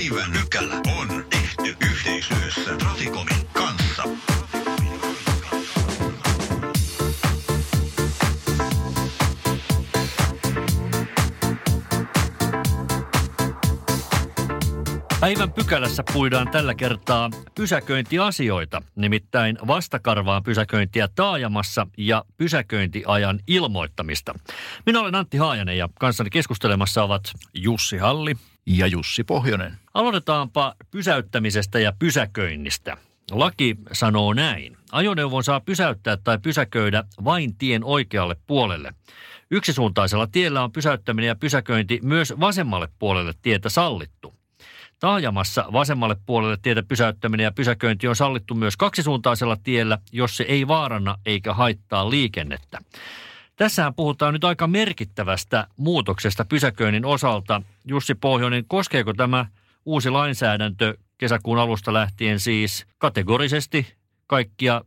Päivän pykälä on tehty yhteistyössä Traficomin kanssa. Päivän pykälässä puidaan tällä kertaa pysäköintiasioita, nimittäin vastakarvaan pysäköintiä taajamassa ja pysäköintiajan ilmoittamista. Minä olen Antti Haajanen ja kanssani keskustelemassa ovat Jussi Halli ja Jussi Pohjonen. Aloitetaanpa pysäyttämisestä ja pysäköinnistä. Laki sanoo näin. Ajoneuvon saa pysäyttää tai pysäköidä vain tien oikealle puolelle. Yksisuuntaisella tiellä on pysäyttäminen ja pysäköinti myös vasemmalle puolelle tietä sallittu. Taajamassa vasemmalle puolelle tietä pysäyttäminen ja pysäköinti on sallittu myös kaksisuuntaisella tiellä, jos se ei vaaranna eikä haittaa liikennettä. Tässähän puhutaan nyt aika merkittävästä muutoksesta pysäköinnin osalta. Jussi Pohjonen, koskeeko tämä uusi lainsäädäntö kesäkuun alusta lähtien siis kategorisesti kaikkia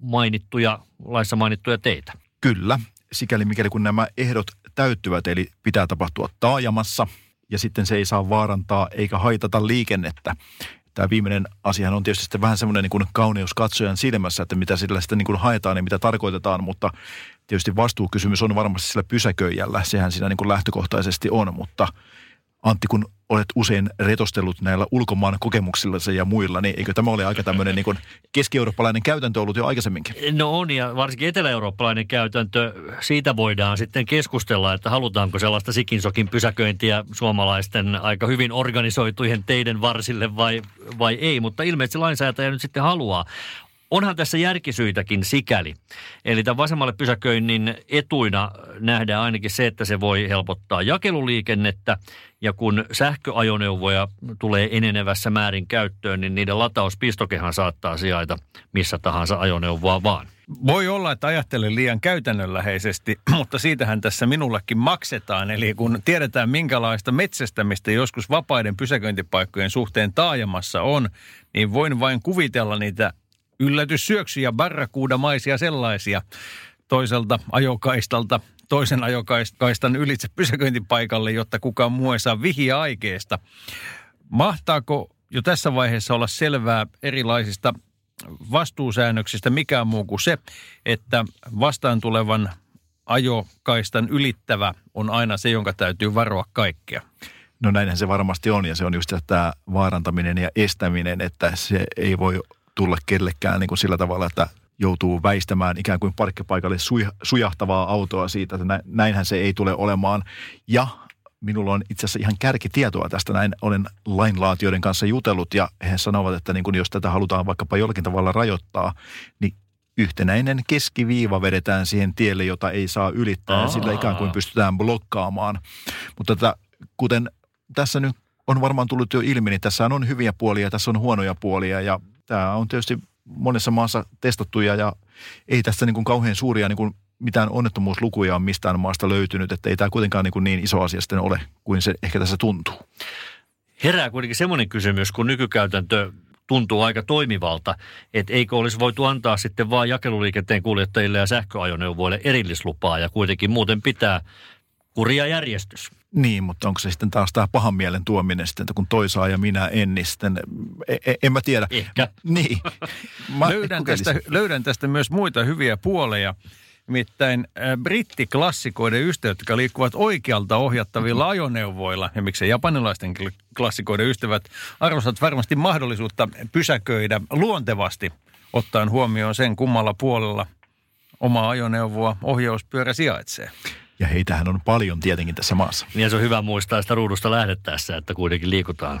mainittuja, laissa mainittuja teitä? Kyllä, sikäli mikäli kun nämä ehdot täyttyvät, eli pitää tapahtua taajamassa ja sitten se ei saa vaarantaa eikä haitata liikennettä. Tämä viimeinen asiahan on tietysti sitten vähän semmoinen niin kuin kauneus katsojan silmässä, että mitä sillä sitten niin kuin haetaan ja mitä tarkoitetaan, mutta tietysti vastuukysymys on varmasti sillä pysäköijällä. Sehän siinä niin kuin lähtökohtaisesti on, mutta Antti, kun olet usein retostellut näillä ulkomaan kokemuksilla ja muilla, niin eikö tämä ole aika tämmöinen niin keski-eurooppalainen käytäntö ollut jo aikaisemminkin? No on, ja varsinkin etelä-eurooppalainen käytäntö, siitä voidaan sitten keskustella, että halutaanko sellaista sikinsokin pysäköintiä suomalaisten aika hyvin organisoitujen teiden varsille vai, vai ei, mutta ilmeisesti lainsäätäjä nyt sitten haluaa. Onhan tässä järkisyitäkin sikäli. Eli tämän vasemmalle pysäköinnin etuina nähdään ainakin se, että se voi helpottaa jakeluliikennettä. Ja kun sähköajoneuvoja tulee enenevässä määrin käyttöön, niin niiden latauspistokehan saattaa sijaita missä tahansa ajoneuvoa vaan. Voi olla, että ajattelen liian käytännönläheisesti, mutta siitähän tässä minullekin maksetaan. Eli kun tiedetään, minkälaista metsästämistä joskus vapaiden pysäköintipaikkojen suhteen taajamassa on, niin voin vain kuvitella niitä yllätyssyöksyjä, barrakuudamaisia sellaisia toiselta ajokaistalta toisen ajokaistan ylitse pysäköintipaikalle, jotta kukaan muu ei saa vihiä aikeesta. Mahtaako jo tässä vaiheessa olla selvää erilaisista vastuusäännöksistä mikään muu kuin se, että vastaan tulevan ajokaistan ylittävä on aina se, jonka täytyy varoa kaikkea? No näinhän se varmasti on ja se on just tämä vaarantaminen ja estäminen, että se ei voi tulla kellekään niin kuin sillä tavalla, että joutuu väistämään ikään kuin parkkipaikalle sujahtavaa autoa siitä, että näinhän se ei tule olemaan. Ja minulla on itse asiassa ihan kärkitietoa tästä. Näin olen lainlaatioiden kanssa jutellut ja he sanovat, että niin kuin jos tätä halutaan vaikkapa jollakin tavalla rajoittaa, niin yhtenäinen keskiviiva vedetään siihen tielle, jota ei saa ylittää Aa. ja sillä ikään kuin pystytään blokkaamaan. Mutta tätä, kuten tässä nyt on varmaan tullut jo ilmi, niin tässä on hyviä puolia, tässä on huonoja puolia ja tämä on tietysti monessa maassa testattuja ja ei tässä niin kuin kauhean suuria niin kuin mitään onnettomuuslukuja on mistään maasta löytynyt, että ei tämä kuitenkaan niin, kuin niin iso asia sitten ole kuin se ehkä tässä tuntuu. Herää kuitenkin semmoinen kysymys, kun nykykäytäntö tuntuu aika toimivalta, että eikö olisi voitu antaa sitten vain jakeluliikenteen kuljettajille ja sähköajoneuvoille erillislupaa ja kuitenkin muuten pitää kuria järjestys. Niin, mutta onko se sitten taas tämä pahan mielen tuominen sitten, että kun toi saa ja minä en, niin sitten en, e, en mä tiedä. Ehkä. Niin. Mä löydän, tästä, löydän tästä myös muita hyviä puoleja. Nimittäin brittiklassikoiden ystävät, jotka liikkuvat oikealta ohjattavilla ajoneuvoilla, ja miksei japanilaisten klassikoiden ystävät, arvostat varmasti mahdollisuutta pysäköidä luontevasti, ottaen huomioon sen kummalla puolella oma ajoneuvoa ohjauspyörä sijaitsee. Ja heitähän on paljon tietenkin tässä maassa. Niin se on hyvä muistaa sitä ruudusta lähdettäessä, että kuitenkin liikutaan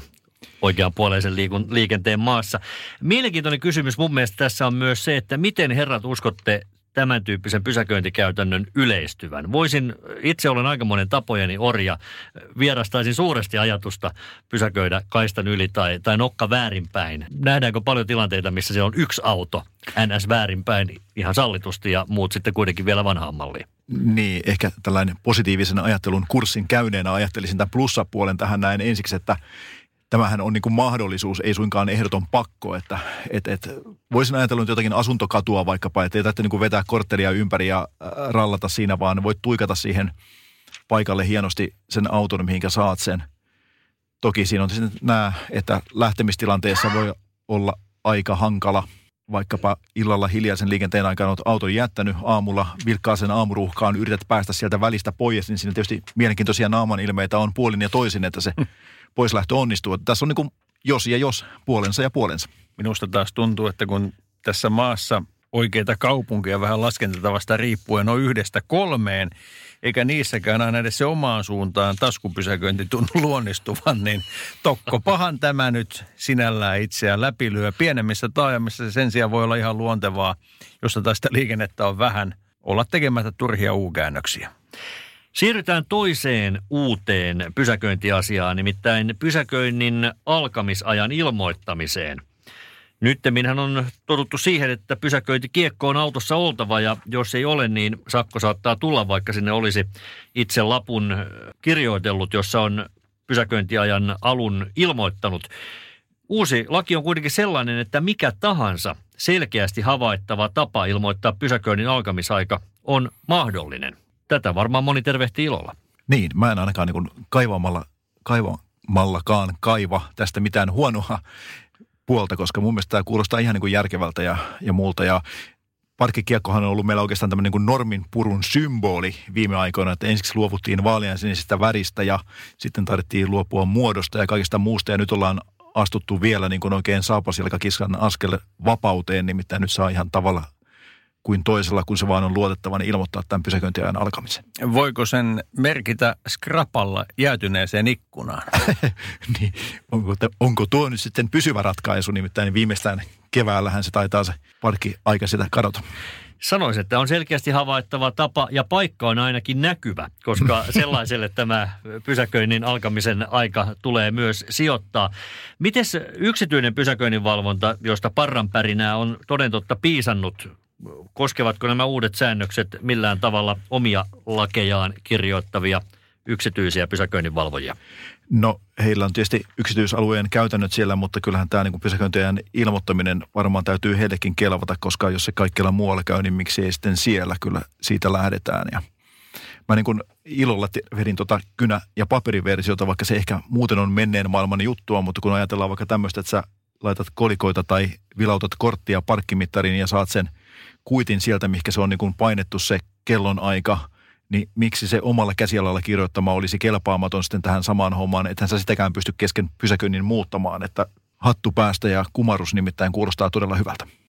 oikeanpuoleisen liikun, liikenteen maassa. Mielenkiintoinen kysymys mun mielestä tässä on myös se, että miten herrat uskotte tämän tyyppisen pysäköintikäytännön yleistyvän. Voisin, itse olen aikamoinen tapojeni orja, vierastaisin suuresti ajatusta pysäköidä kaistan yli tai, tai nokka väärinpäin. Nähdäänkö paljon tilanteita, missä se on yksi auto, NS väärinpäin ihan sallitusti ja muut sitten kuitenkin vielä vanhaan malliin? Niin, ehkä tällainen positiivisen ajattelun kurssin käyneenä ajattelisin tämän plussapuolen tähän näin ensiksi, että tämähän on niin kuin mahdollisuus, ei suinkaan ehdoton pakko. Että, et, et, voisin ajatella nyt jotakin asuntokatua vaikkapa, että ei tarvitse niin kuin vetää korttelia ympäri ja äh, rallata siinä, vaan voit tuikata siihen paikalle hienosti sen auton, mihinkä saat sen. Toki siinä on sitten nämä, että lähtemistilanteessa voi olla aika hankala vaikkapa illalla hiljaisen liikenteen aikana olet auton jättänyt aamulla vilkkaaseen aamuruuhkaan, yrität päästä sieltä välistä pois, niin siinä tietysti mielenkiintoisia naaman ilmeitä on puolin ja toisin, että se poislähtö onnistuu. Tässä on niin jos ja jos, puolensa ja puolensa. Minusta taas tuntuu, että kun tässä maassa oikeita kaupunkeja vähän laskentatavasta riippuen on yhdestä kolmeen, eikä niissäkään aina edes se omaan suuntaan taskupysäköinti tunnu luonnistuvan, niin tokkopahan tämä nyt sinällään itseään läpilyö. Pienemmissä taajamissa se sen sijaan voi olla ihan luontevaa, jossa tästä liikennettä on vähän, olla tekemättä turhia uukäännöksiä. Siirrytään toiseen uuteen pysäköintiasiaan, nimittäin pysäköinnin alkamisajan ilmoittamiseen. Nyttemminhän on totuttu siihen, että pysäköintikiekko on autossa oltava ja jos ei ole, niin sakko saattaa tulla, vaikka sinne olisi itse lapun kirjoitellut, jossa on pysäköintiajan alun ilmoittanut. Uusi laki on kuitenkin sellainen, että mikä tahansa selkeästi havaittava tapa ilmoittaa pysäköinnin alkamisaika on mahdollinen. Tätä varmaan moni tervehtii ilolla. Niin, mä en ainakaan niin kaivamalla, kaivamallakaan kaiva tästä mitään huonoa puolta, koska mun mielestä tämä kuulostaa ihan niin kuin järkevältä ja, ja muulta. Ja parkkikiekkohan on ollut meillä oikeastaan tämmöinen niin normin purun symboli viime aikoina, että ensiksi luovuttiin vaalean sinisestä väristä ja sitten tarvittiin luopua muodosta ja kaikesta muusta ja nyt ollaan astuttu vielä niin kuin oikein saapasilkakiskan askel vapauteen, nimittäin nyt saa ihan tavalla kuin toisella, kun se vaan on luotettava, niin ilmoittaa tämän pysäköintiajan alkamisen. Voiko sen merkitä skrapalla jäätyneeseen ikkunaan? niin, onko, onko tuo nyt sitten pysyvä ratkaisu, nimittäin viimeistään keväällähän se taitaa se parkki-aika sitä kadota. Sanoisin, että on selkeästi havaittava tapa ja paikka on ainakin näkyvä, koska sellaiselle tämä pysäköinnin alkamisen aika tulee myös sijoittaa. Miten yksityinen pysäköinnin valvonta, josta parranpärinää on toden totta piisannut koskevatko nämä uudet säännökset millään tavalla omia lakejaan kirjoittavia yksityisiä pysäköinninvalvojia? No heillä on tietysti yksityisalueen käytännöt siellä, mutta kyllähän tämä niin pysäköintien ilmoittaminen varmaan täytyy heillekin kelvata, koska jos se kaikkialla muualla käy, niin miksi ei sitten siellä kyllä siitä lähdetään. Ja mä niin kuin ilolla vedin tota kynä- ja paperiversiota, vaikka se ehkä muuten on menneen maailman juttua, mutta kun ajatellaan vaikka tämmöistä, että sä laitat kolikoita tai vilautat korttia parkkimittariin ja saat sen – kuitin sieltä, mikä se on niin kuin painettu se kellon aika, niin miksi se omalla käsialalla kirjoittama olisi kelpaamaton sitten tähän samaan hommaan, että sä sitäkään pysty kesken pysäköinnin muuttamaan, että hattu päästä ja kumarus nimittäin kuulostaa todella hyvältä.